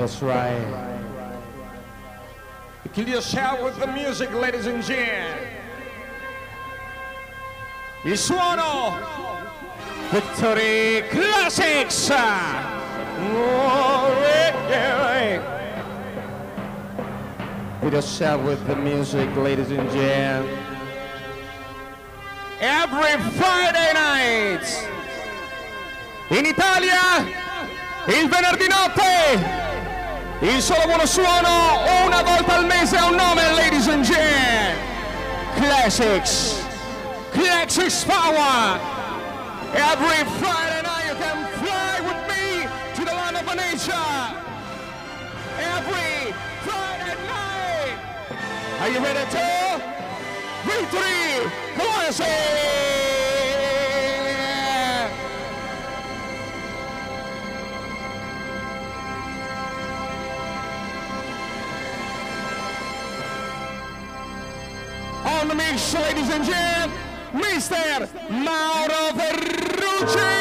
That's right. Can you shout with the music, ladies and gentlemen? Suono Victory Classics! Can you shout with the music, ladies and gentlemen? Every Friday night in Italia, il venerdì notte il solo buono suono una volta al mese ha un nome, ladies and gentlemen. Classics. Classics Power. Every Friday night you can fly with me to the land of nature. Every Friday night. Are you ready to? Victory Classics. On the mix, ladies and gentlemen, Mr. Mauro Ferrucci.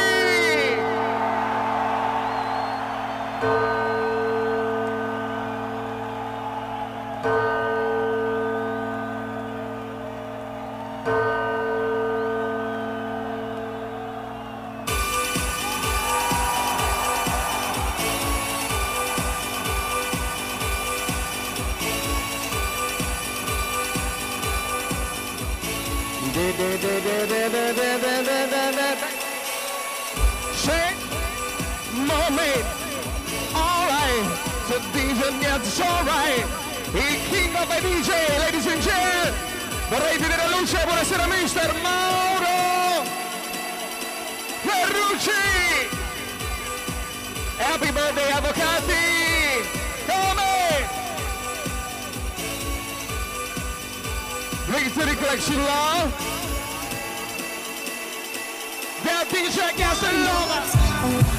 So DJ it's alright. Il king of a DJ, ladies and gentlemen. Vorrei vedere la luce, buonasera mister Mauro Ferrucci. Happy birthday avvocati. Come? Victory Collection Law. Del DJ Casanova.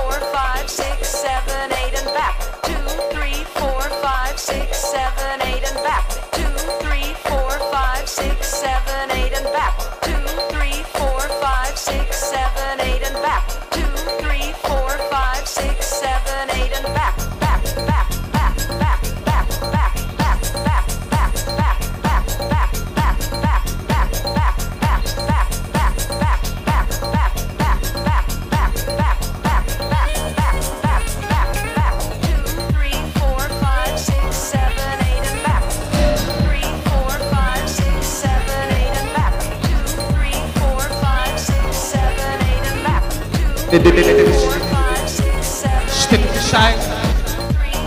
Stick it aside.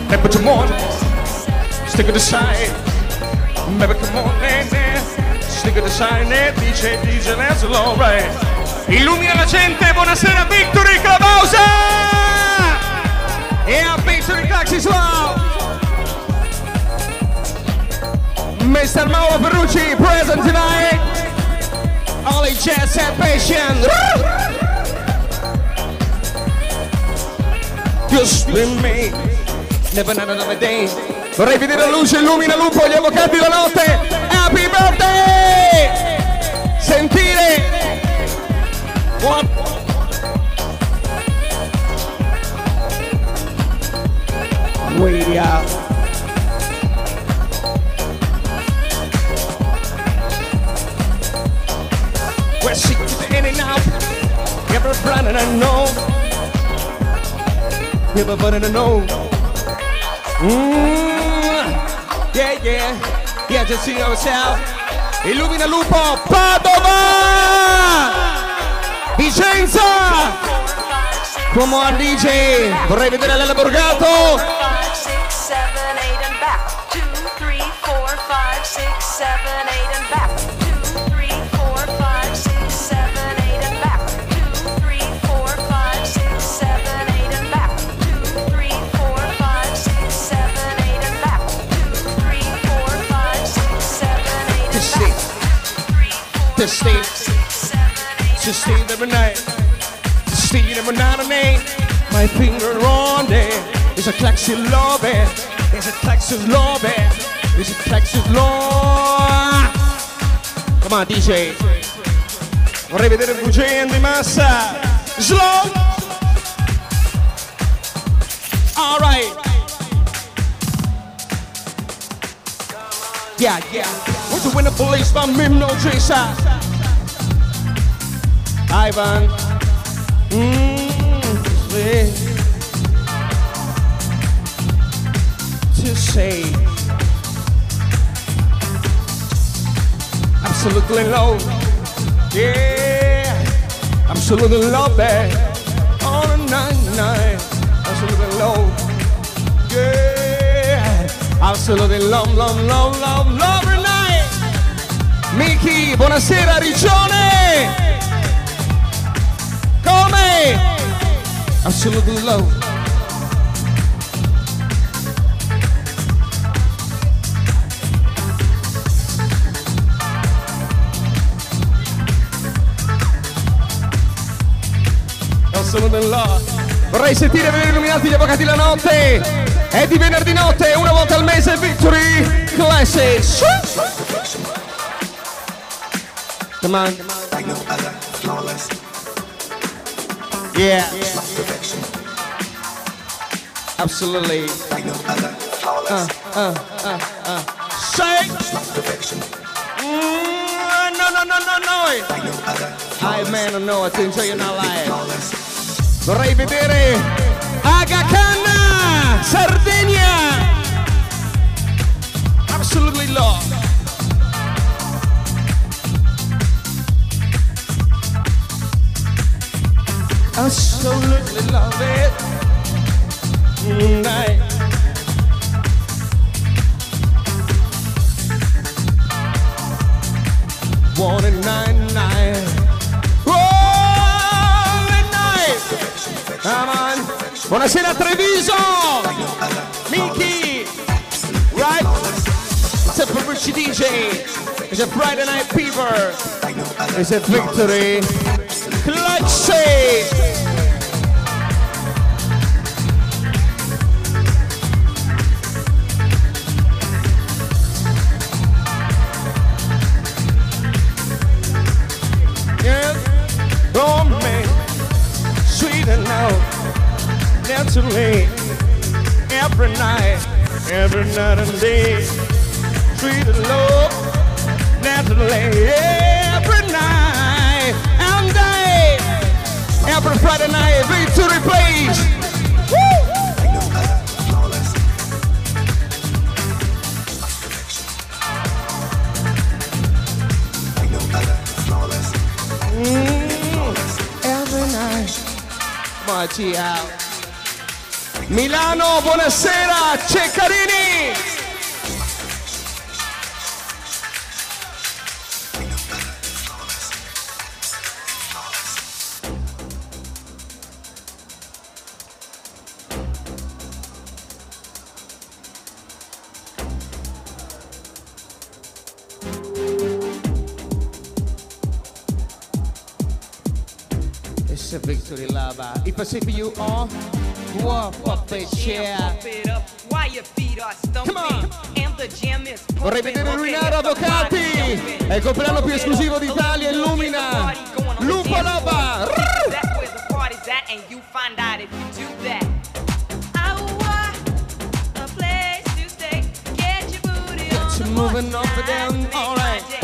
Maybe tomorrow. Stick it aside. Maybe come on, baby. Stick it aside. DJ, dice, that's alright. Illumina la gente. Buonasera, Victory Clubhouse. Yeah, Victory Clubhouse as well. Mr. Mauro Ferrucci present tonight. Only Jazz and Passion. Just with me. Never another day. Vorrei vedere la luce, illumina lupo, gli avvocati della notte. Happy birthday! Sentire. What? Out. We're sick of in and out. Every brand and I know. Give a butter to know. Mm. Yeah, yeah. Yeah, yourself. Illumina Lupo, Padova! Vicenza! Come on DJ, vorrei vedere Lella Borgato! 5, 6, 7, 8 and back. 2, 3, 4, 5, 6, 7, to stay, every night. To stay every night and day. My finger on there. It's a Texas love. It's a Texas love. It's a Texas love. Come on DJ. Vorrei vedere VJ di massa. Slow. All right. Yeah, yeah. We're doing the police by Mimno Jason. Ivan. Mm, yeah. To say. Absolutely low. Yeah. Absolutely love that. On a nine nine. Absolutely low. Yeah. Absolutely love, love, love, love, love night. Miki, buonasera Riccione. Absolutely low. Absolutely low. Vorrei sentire venire illuminati gli avvocati la notte. È di venerdì notte, una volta al mese Victory Classics. Come on. like no other, flawless, Yeah. perfection, Absolutely. like no other, flawless, uh, uh, uh, Say. perfection, Mm, no, no, no, no, no. like no other, I man, no, attenzione, you're not lying. flawless, Vorrei vedere Aga Khan, Sardegna. Absolutely love. absolutely love it. tonight. One and nine, nine. One night. Come on. Buonasera Treviso. Miki. Right? It's a Ferrucci DJ. It's a Friday night fever. It's a victory. Clutch say. Yes, sweet naturally every night, every night and day. Sweet and naturally, yeah. happen Friday night. Bring to the every night. Marchi out. Milano, buonasera, Ceccarini. survive. If I say for you oh, all, whoop up the chair. Vorrei vedere ruinare avvocati. È il compleanno più esclusivo d'Italia, illumina. Lupa Loba. Moving up and down, alright.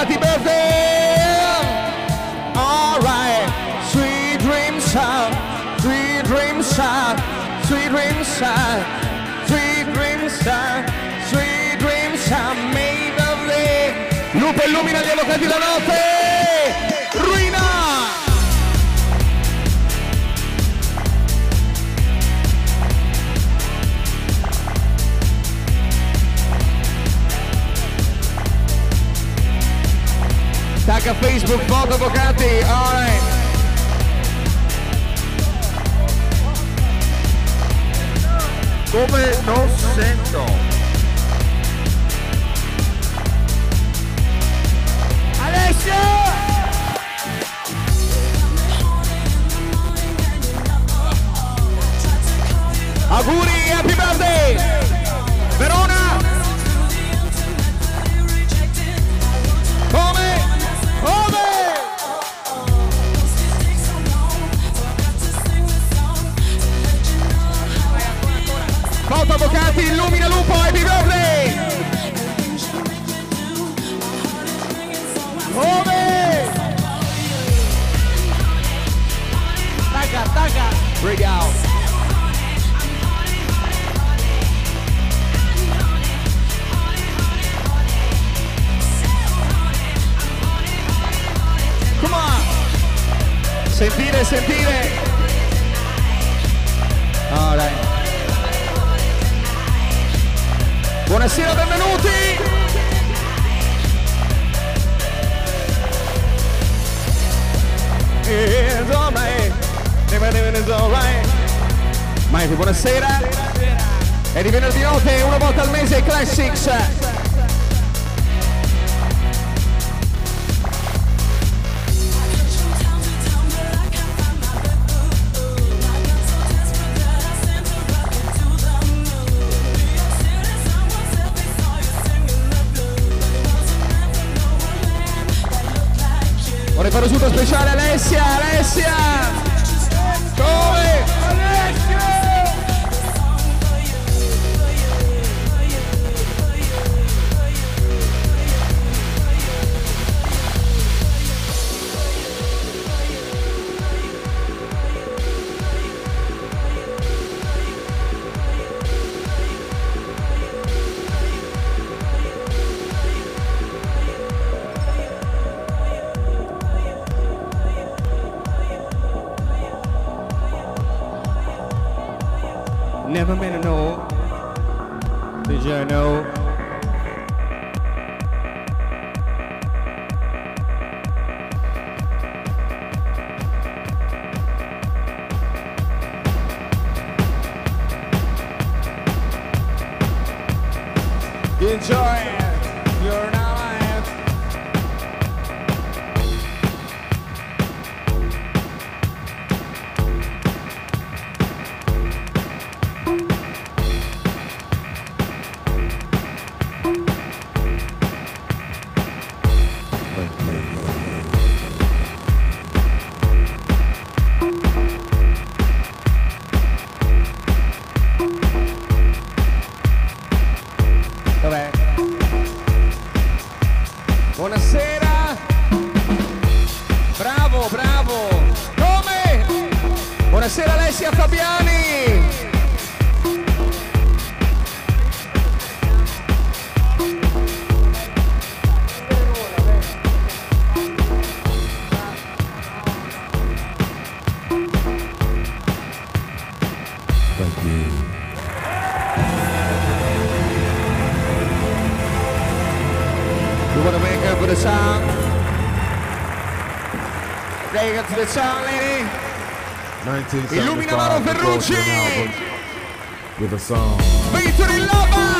happy birthday. All right. Sweet dreams time. Sweet dreams time. Sweet dreams time. Sweet dreams time. Sweet dreams time. Made of love. Lupe illumina gli occhi della notte. Tagga Facebook, foto avvocati. All right. Come non sento? Auguri, happy birthday! Illumina lupo, happy birthday! Come? Tagga, tagga! Bring out. Come! Sentire, sentire! Buonasera, benvenuti! Mike, buonasera. È di venerdì notte, una volta al mese Classics. Vorrei fare un saluto speciale Alessia, Alessia! Come? speciali. Illumina Maro Ferrucci. With Lava!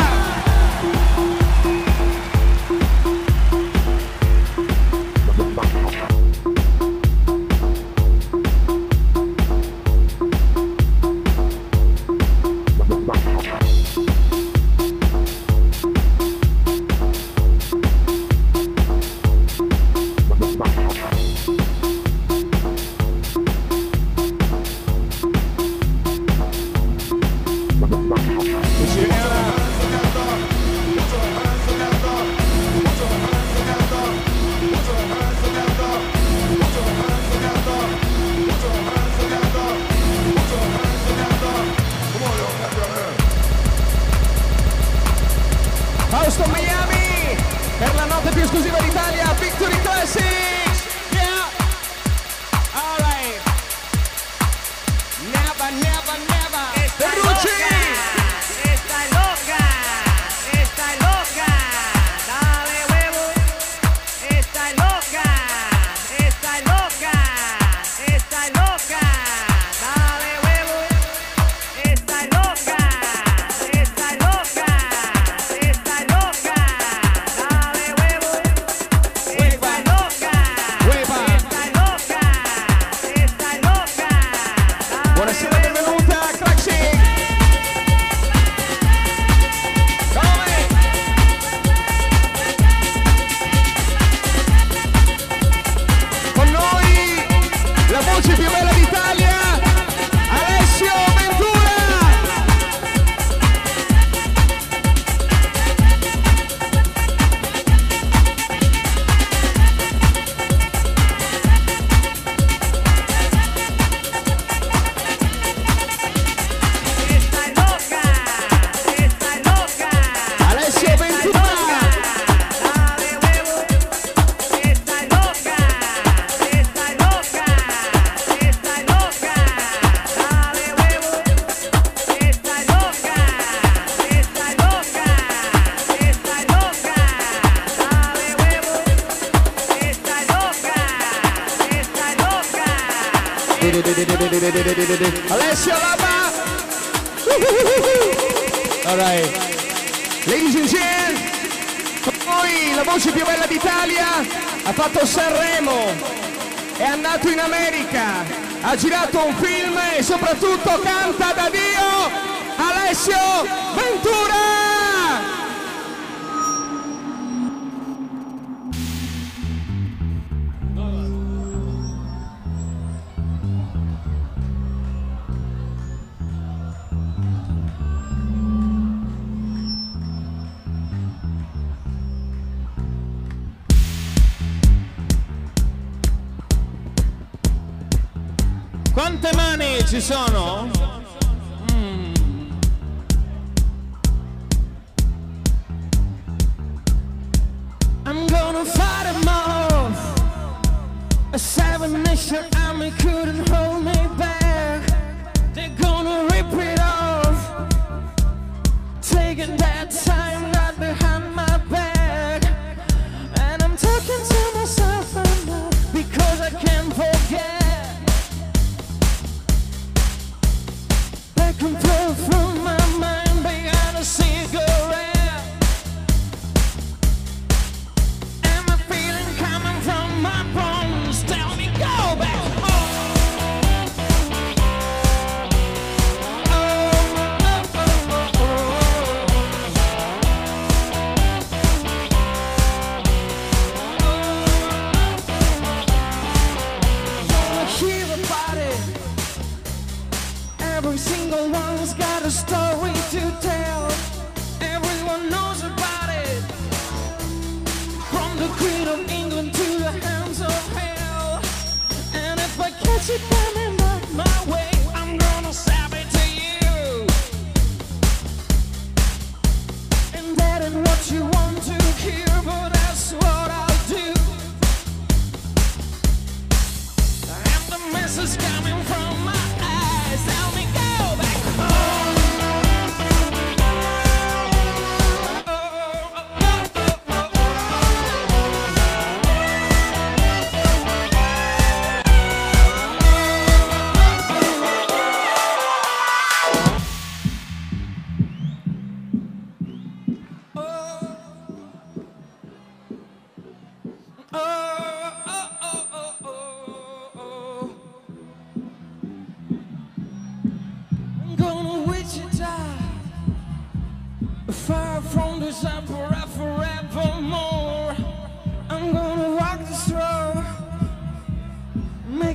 Ci sono?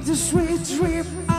The sweet dream.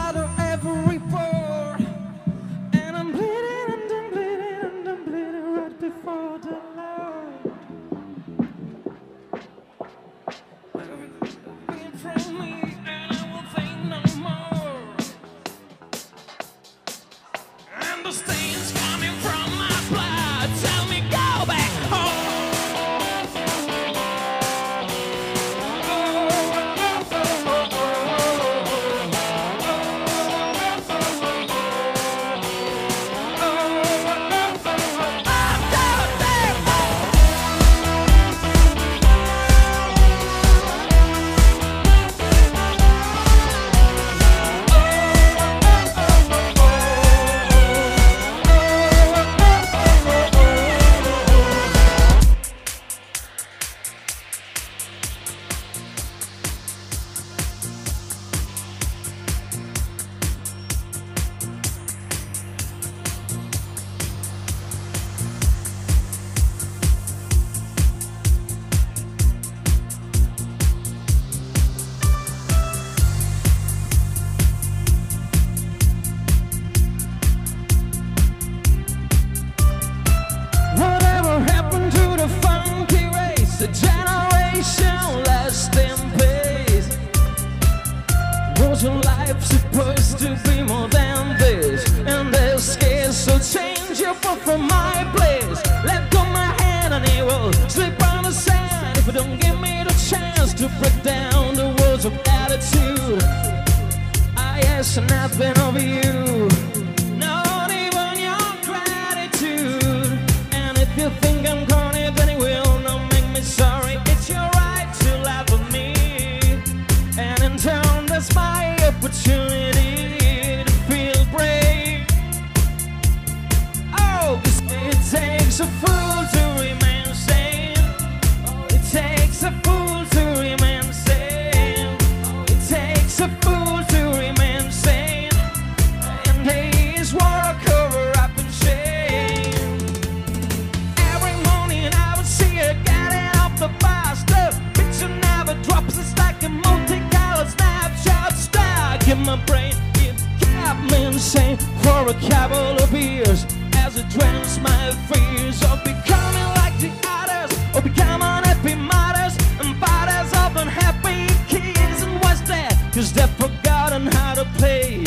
same for a couple of years as it drains my fears of becoming like the others, of becoming happy mothers and fathers of unhappy kids. And what's that? Cause they've forgotten how to play,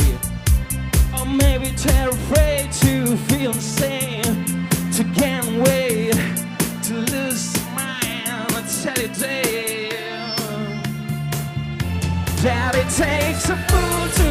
or maybe they're afraid to feel the same, to gain weight, to lose my I tell you. Daddy takes a fool to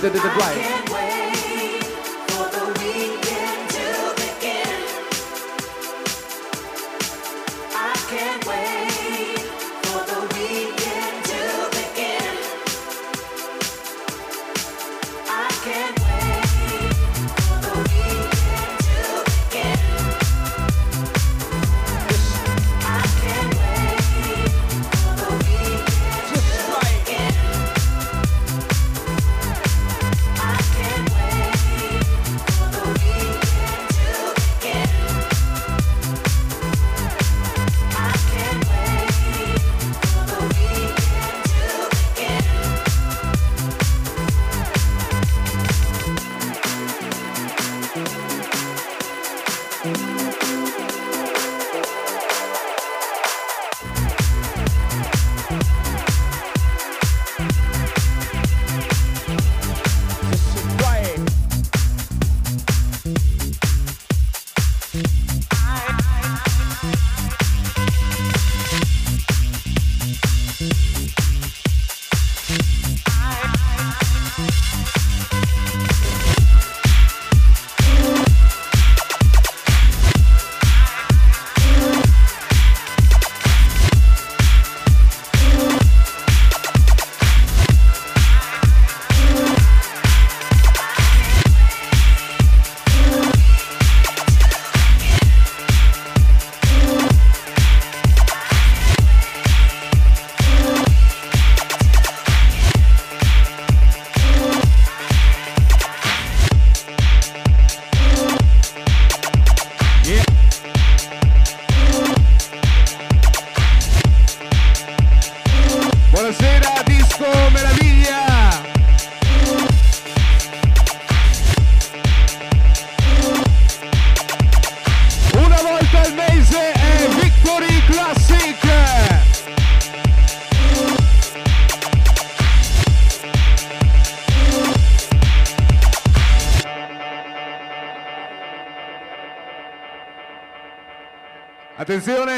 did it right.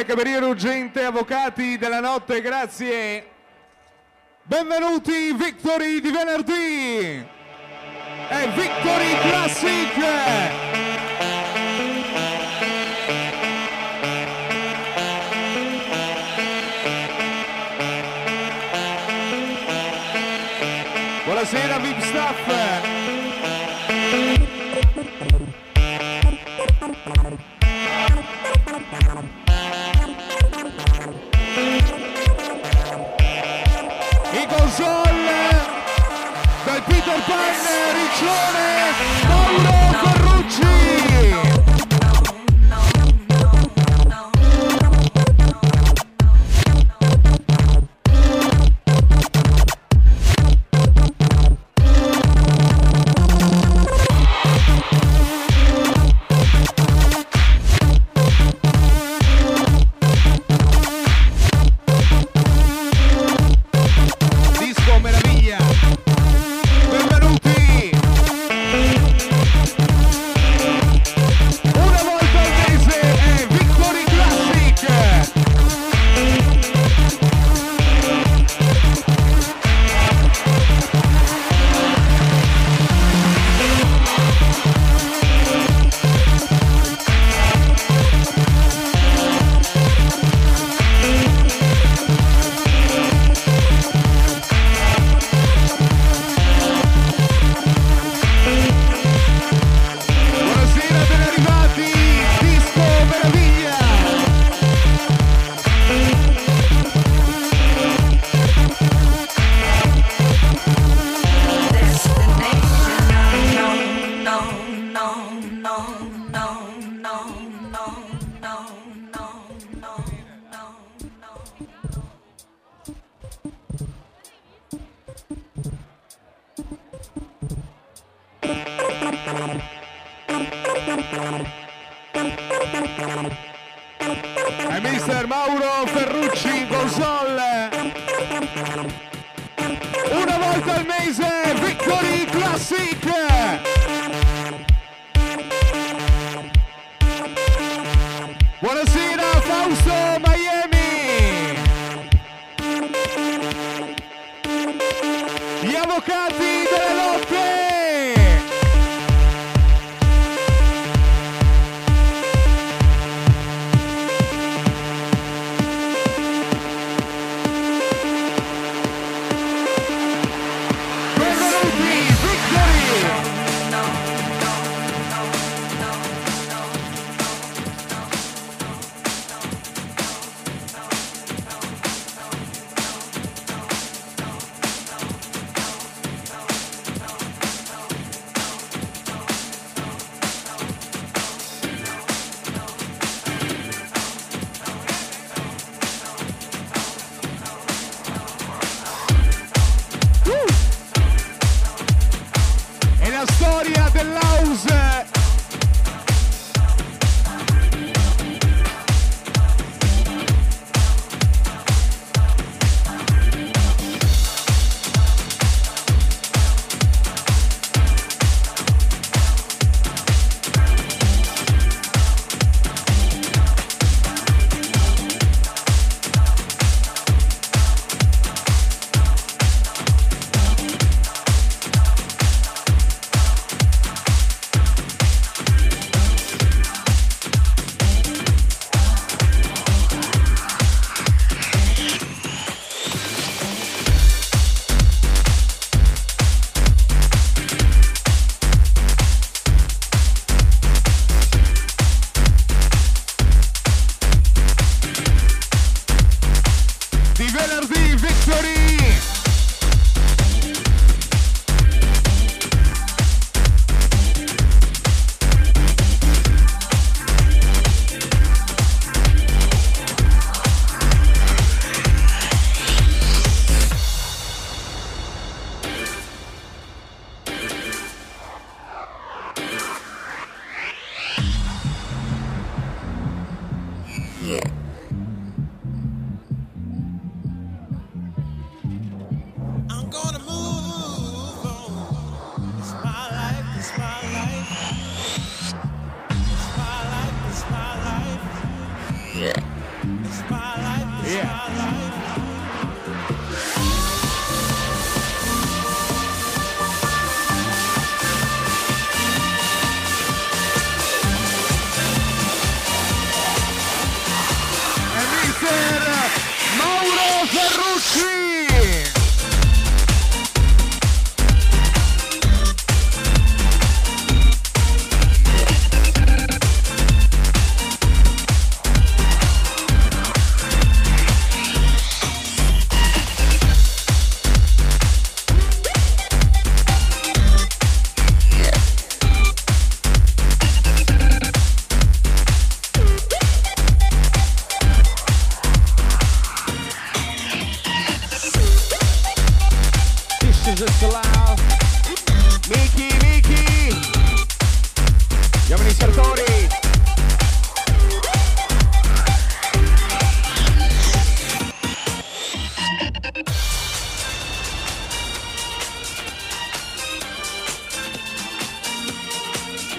Cameriere Urgente, Avvocati della Notte, grazie. Benvenuti Victory di venerdì e Victory Classic. Buonasera VIP Staff! Peter Pan, Riccione, Mauro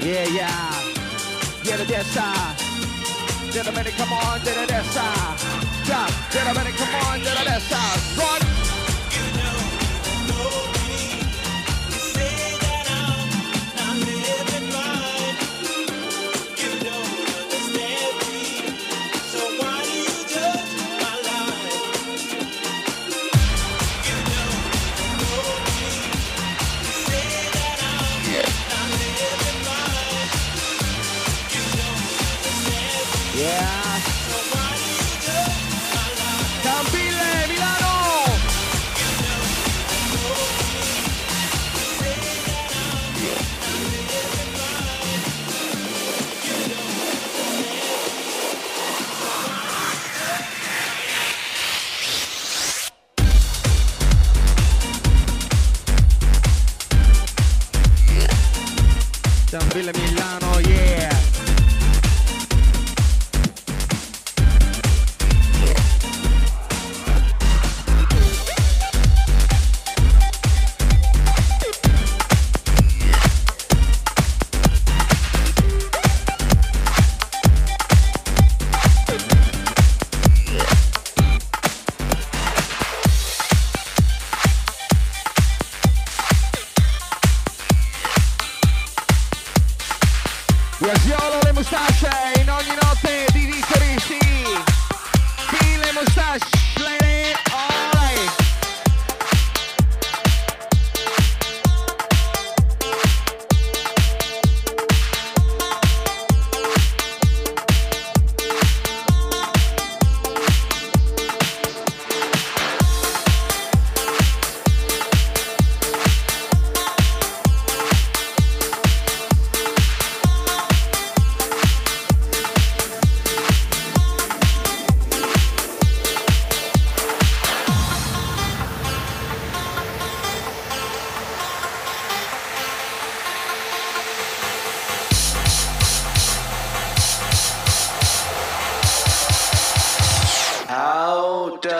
Yeah, yeah. Yeah, the death side. Gentlemen, come on to the death side. Drop. Gentlemen, come on get the death side. Run.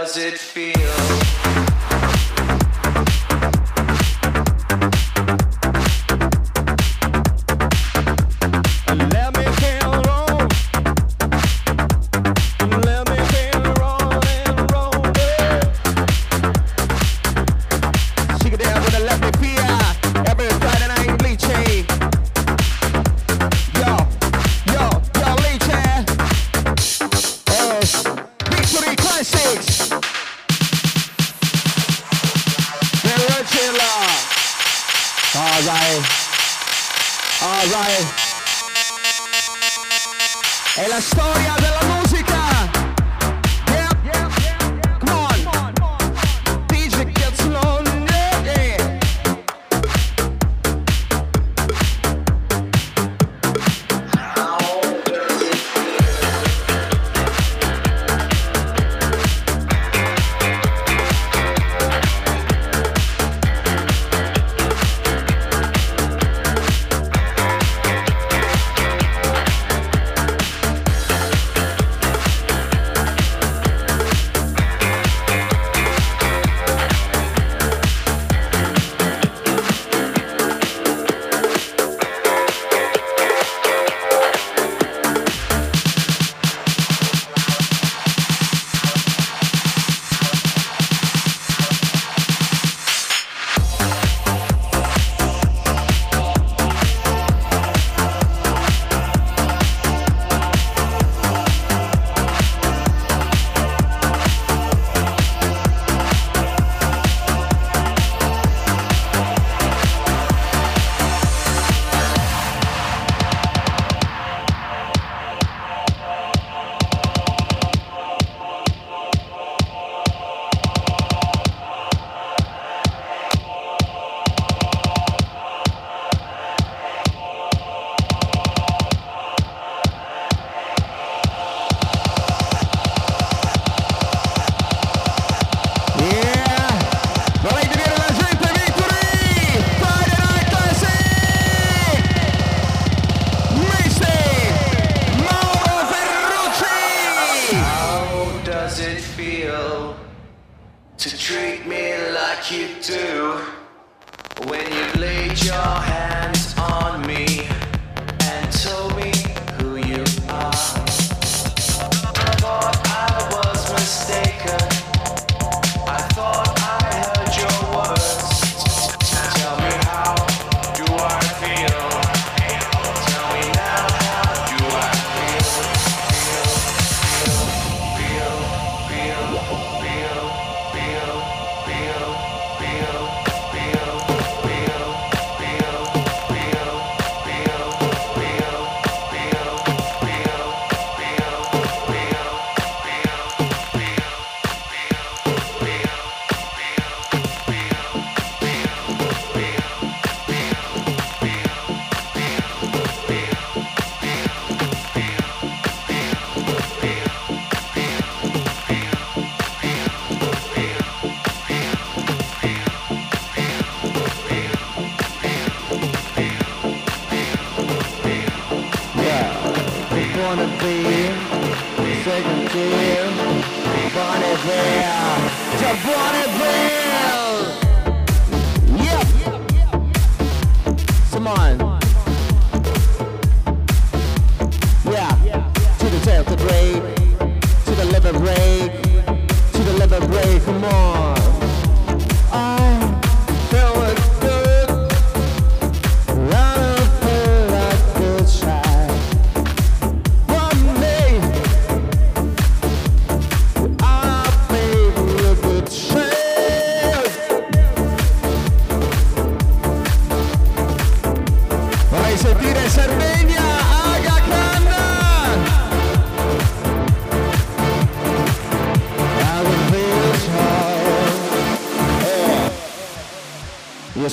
does it feel? feel to treat me like you do when you laid your hands on me.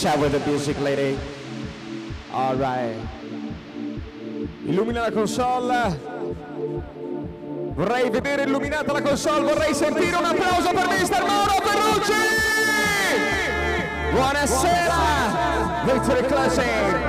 chat with the music lady. All right. Illumina la console. Vorrei vedere illuminata la console, vorrei sentire un applauso per Mister Mauro Ferrucci! Buonasera! Victory Classic!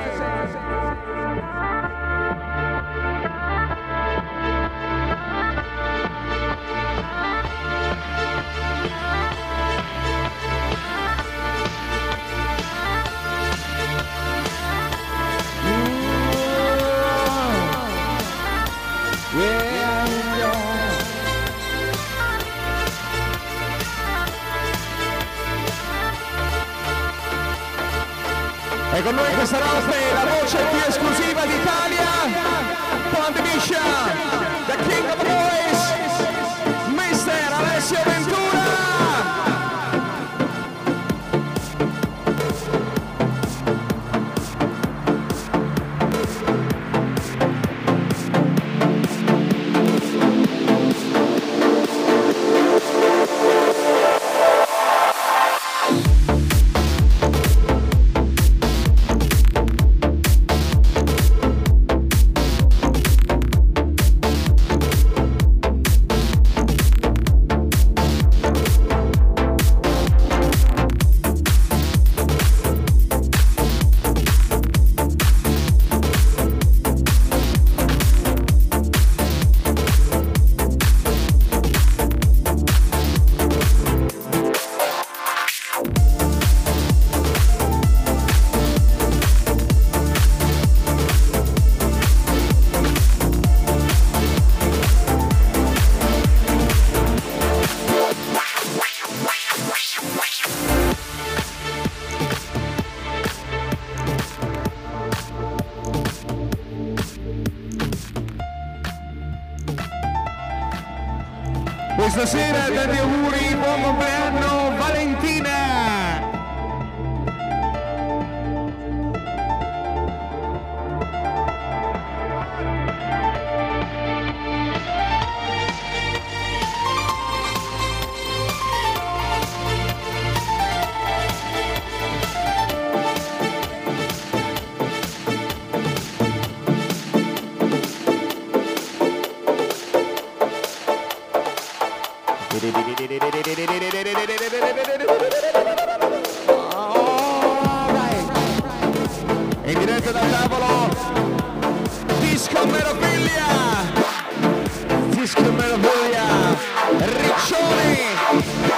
Riccione.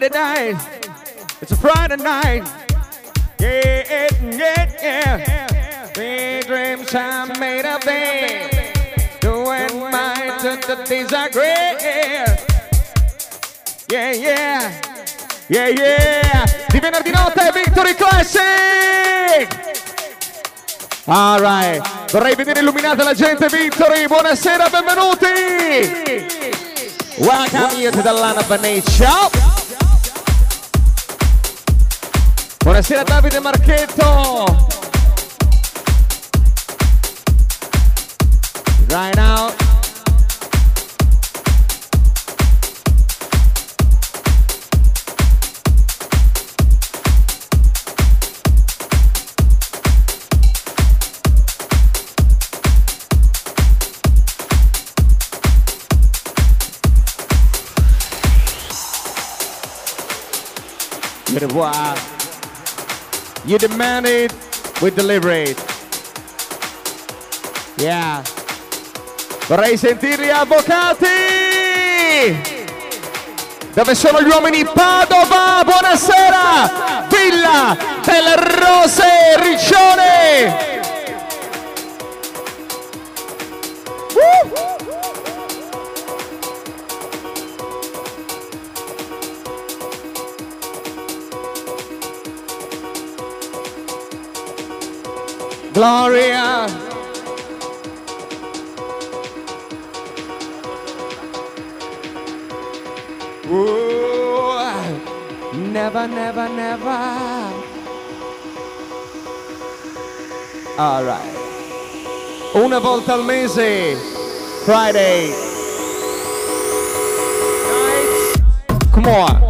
Friday night. It's a Friday night. Yeah, yeah, yeah. We dreams are made of it. Doing to the disagree. Yeah, yeah. Yeah, yeah. Di venerdì notte Victory Classic. Alright. Vorrei vedere illuminata la gente Victory. Buonasera, benvenuti. Welcome you to the land of nature. Buonasera Davide Marchetto. Right now. Revoir. You demand it, we deliver it. Yeah. Vorrei sentirli avvocati! Dove sono gli uomini Padova? Buonasera! Villa del Rose Riccione! Gloria. Ooh, never, never, never. All right. Una volta al mese, Friday. Come on.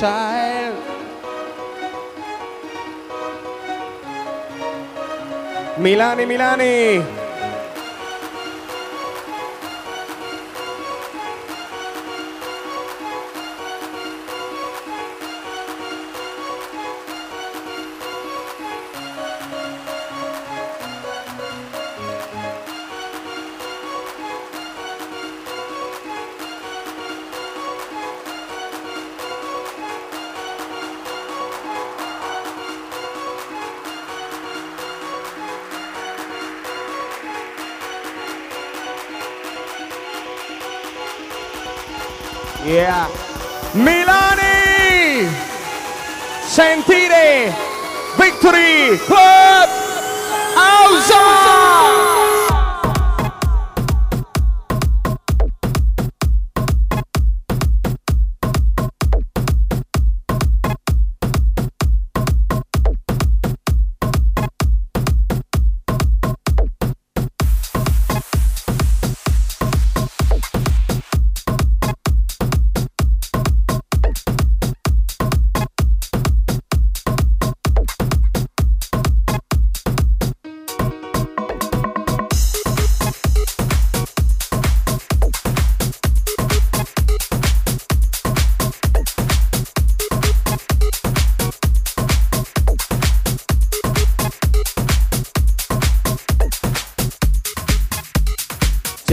child. Milani, Milani.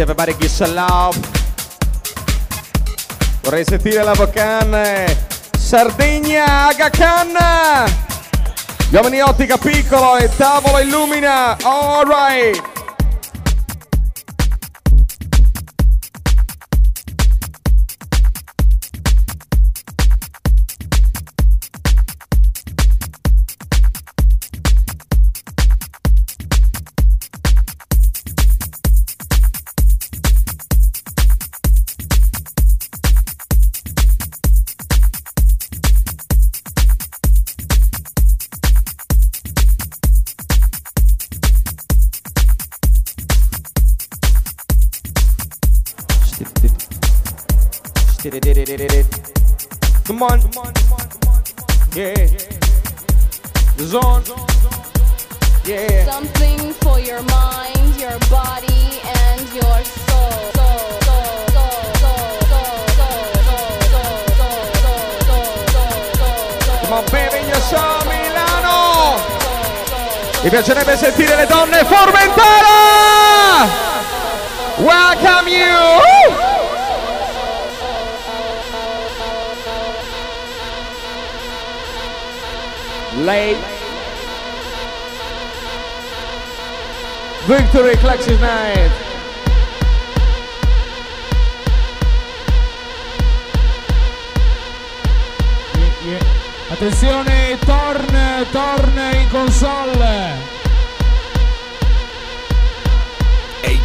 everybody give a love. Vorrei sentire la vocale. Sardegna, Agacan. Giovani Ottica Piccolo e Tavolo Illumina. All right. piacerebbe sentire le donne Formentera! Welcome you! Late Victory Collective Night Attenzione, torn, torn in console.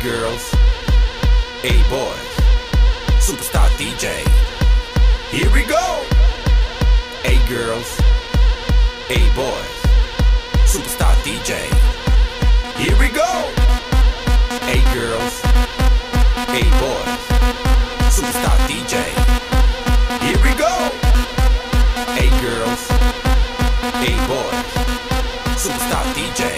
girls, hey boys, superstar DJ. Here we go. Hey girls, hey boys, superstar DJ. Here we go. Hey girls, hey boys, superstar DJ. Here we go. Hey girls, hey boys, superstar DJ.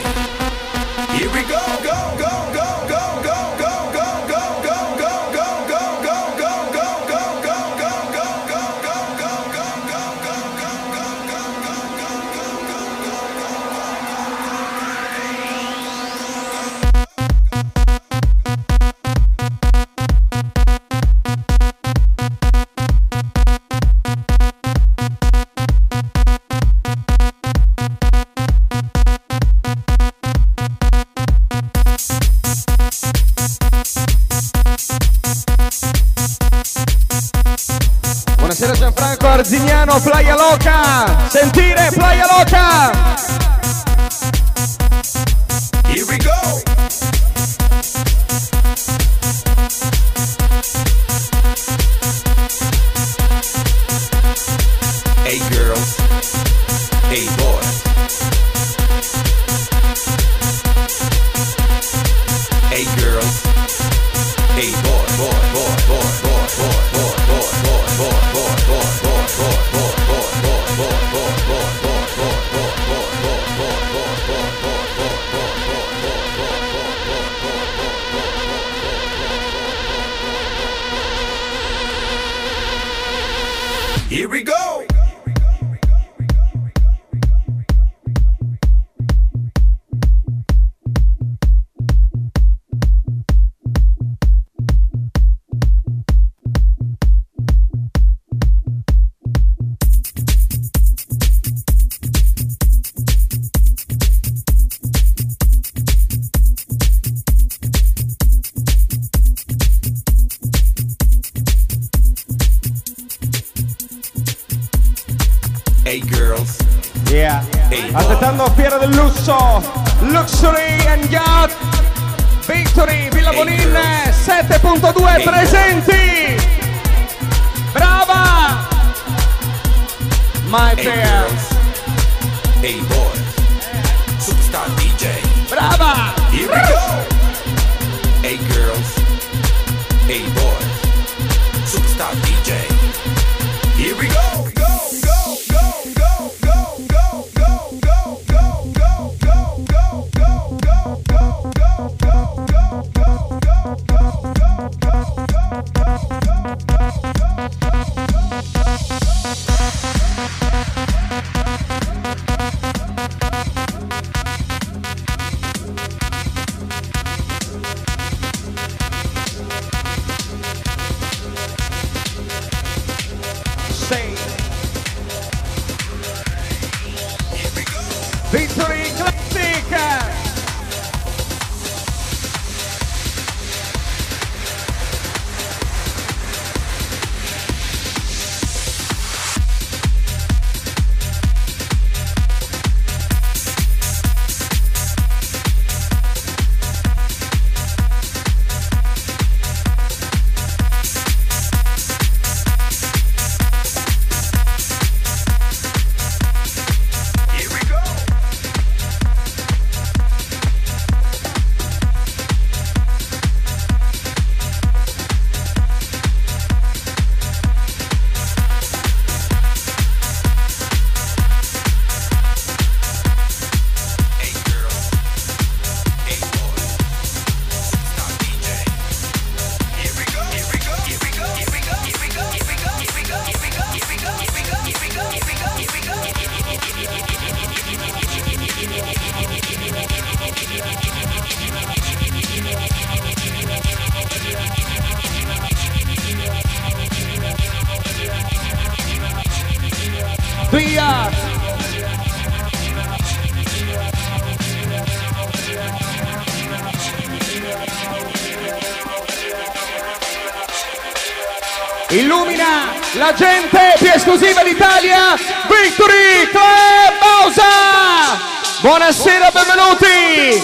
Buonasera, benvenuti.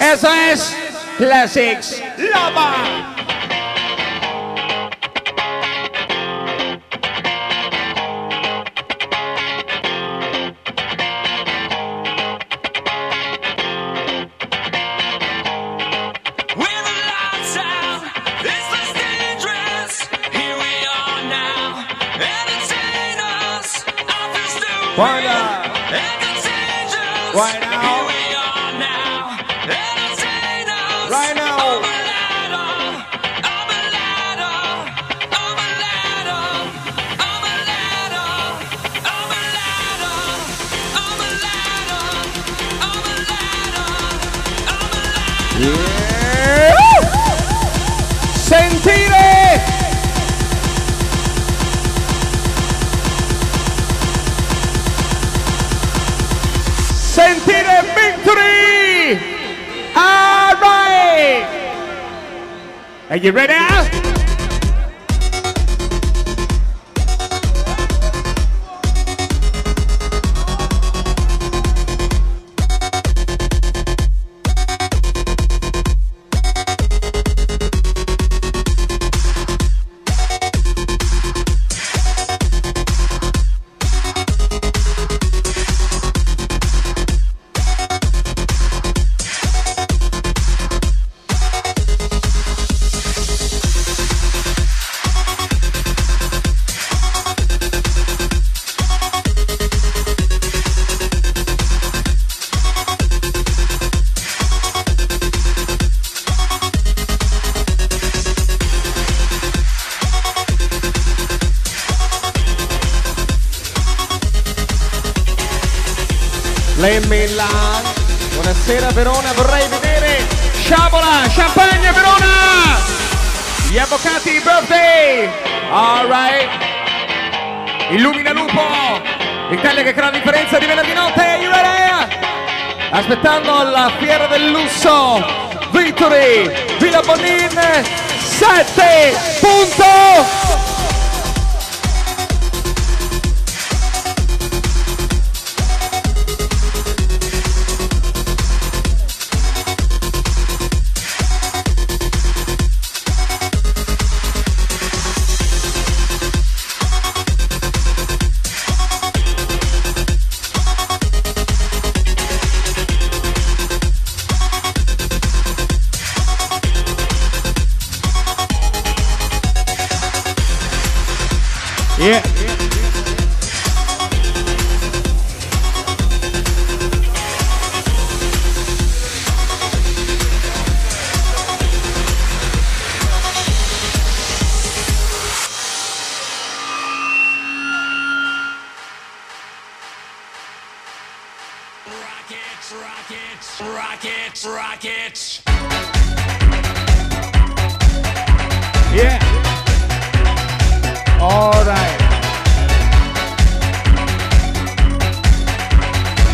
Esa es Classics Lava. Are you ready? rockets, rockets, rockets. Yeah. All right.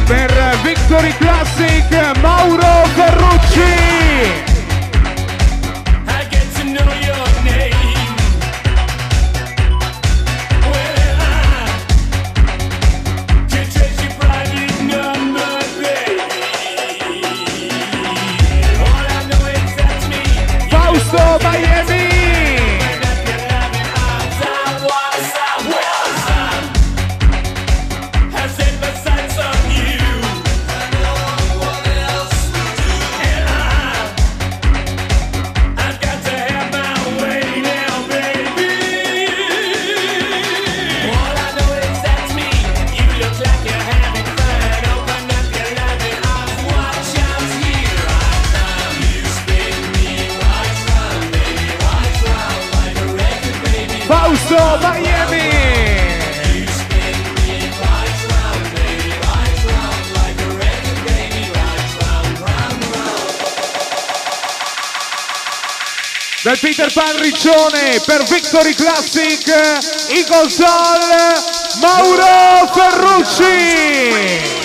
Per Victory Classic, Mauro Ferrucci. Mr. Panriccione per Victory Classic, Eagle Sol, Mauro Ferrucci.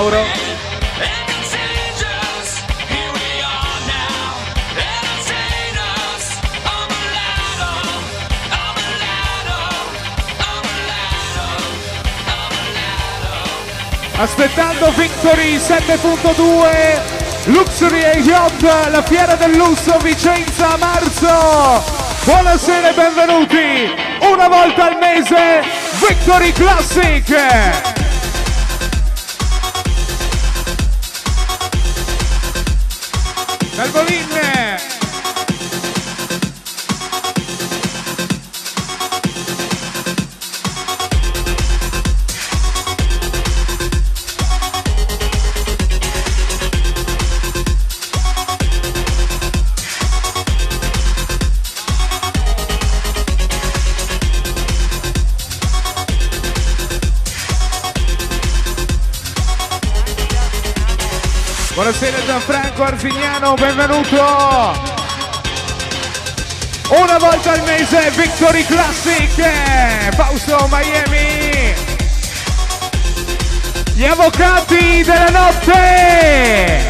Mauro. Aspettando Victory 7.2 Luxury e Yacht, la fiera del lusso Vicenza a marzo. Buonasera e benvenuti! Una volta al mese Victory Classic! Salvolin Fignano, benvenuto! Una volta al mese Victory Classic, eh, Fausto Miami! Gli avvocati della notte!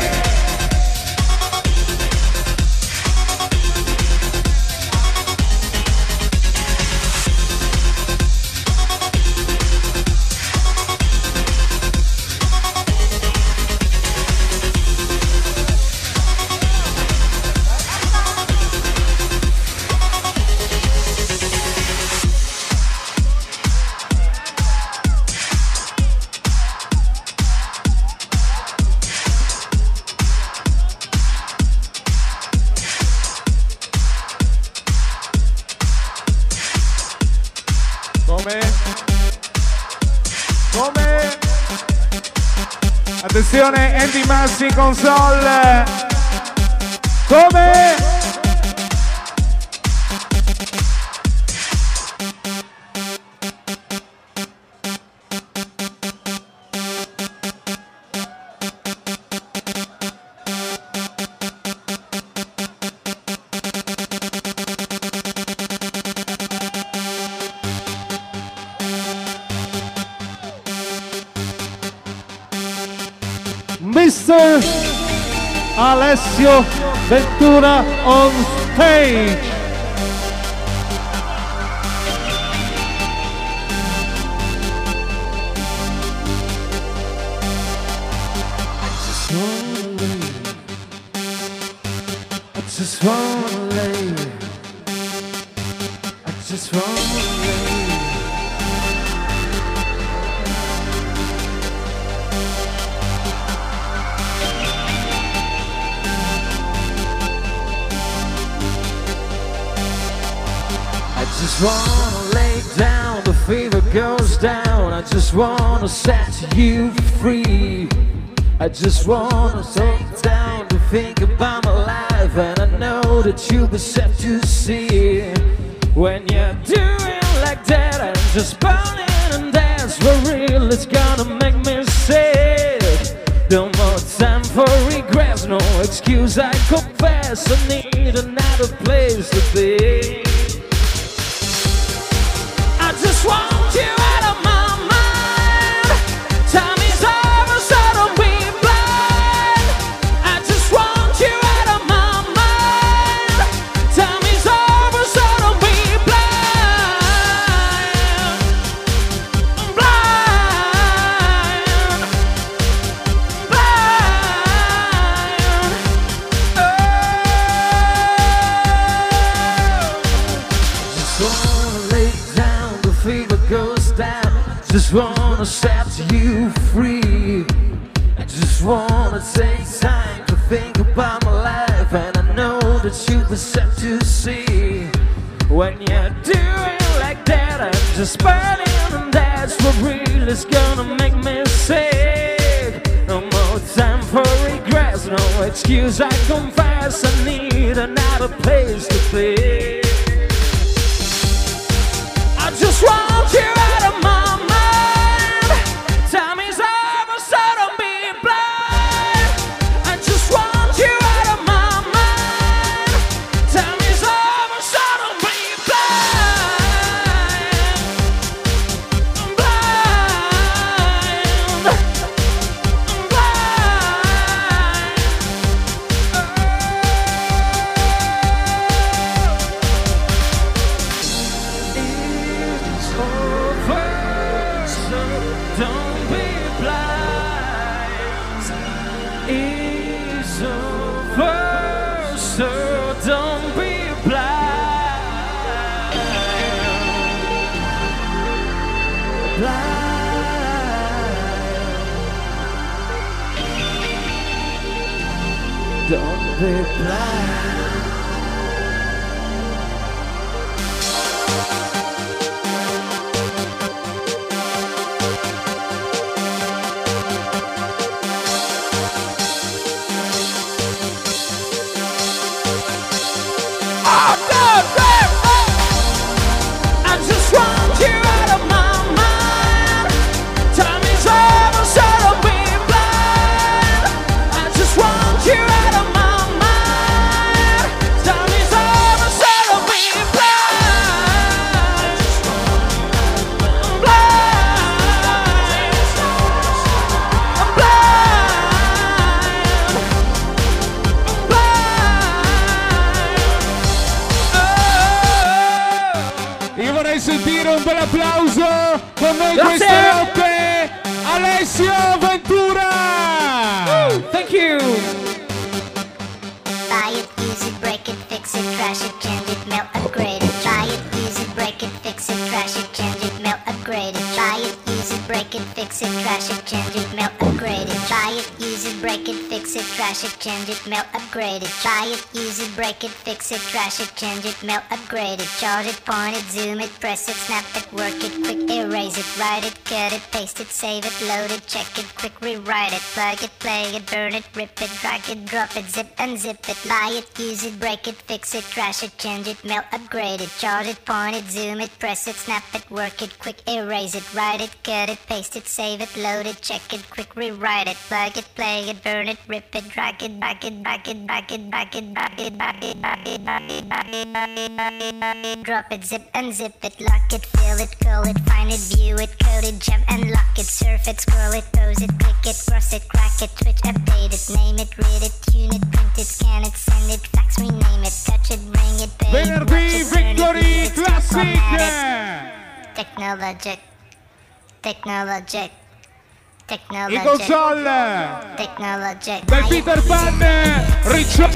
console. Luna on stage. I just wanna lay. I just wanna lay. just wanna lay down, the fever goes down. I just wanna set you free. I just wanna sit down to think about my life, and I know that you'll be set to see. When you're doing like that, I'm just burning, and that's for real. It's gonna make me sick. No more time for regrets, no excuse. I confess I need another place to be. Wanna set you free. I just wanna take time to think about my life, and I know that you'll be set to see. When you're doing like that, I'm just burning, and that's what real. It's gonna make me sick. No more time for regrets, no excuse. I confess, I need another place to be. Don't be blind. Blind. Don't be blind. Change it, melt, upgrade it. Buy it, use break it, fix it, trash it, change it, melt, upgrade it. Charge it, point it, zoom it, press it, snap it, work it, quick erase it, write it, cut it, paste it, save it, load it, check it, quick rewrite it, plug it, play it, burn it, rip it, drag it, drop it, zip unzip it, buy it, use it, break it, fix it, trash it, change it, melt, upgrade it, charge it, point it, zoom it, press it, snap it, work it, quick erase it, write it, cut it, paste it, save it, load it, check it, quick rewrite it, plug it, play it, burn it, rip it, drag it, drag it, drag it, drag it, drag it, drag it, drop it, zip unzip it, lock it, fill it, call it, find it, view it, code it, jump and lock it, surf it, scroll it, pose it, click it, cross it, crack it, twitch, update it, name it, read it, tune it, print it, scan it, send it, fax, rename it, touch it, bring it, pay it, watch it, Victory it, Classic! it. Technologic. Technologic. I Technologic. console Technologic. del Peter Pan Riccione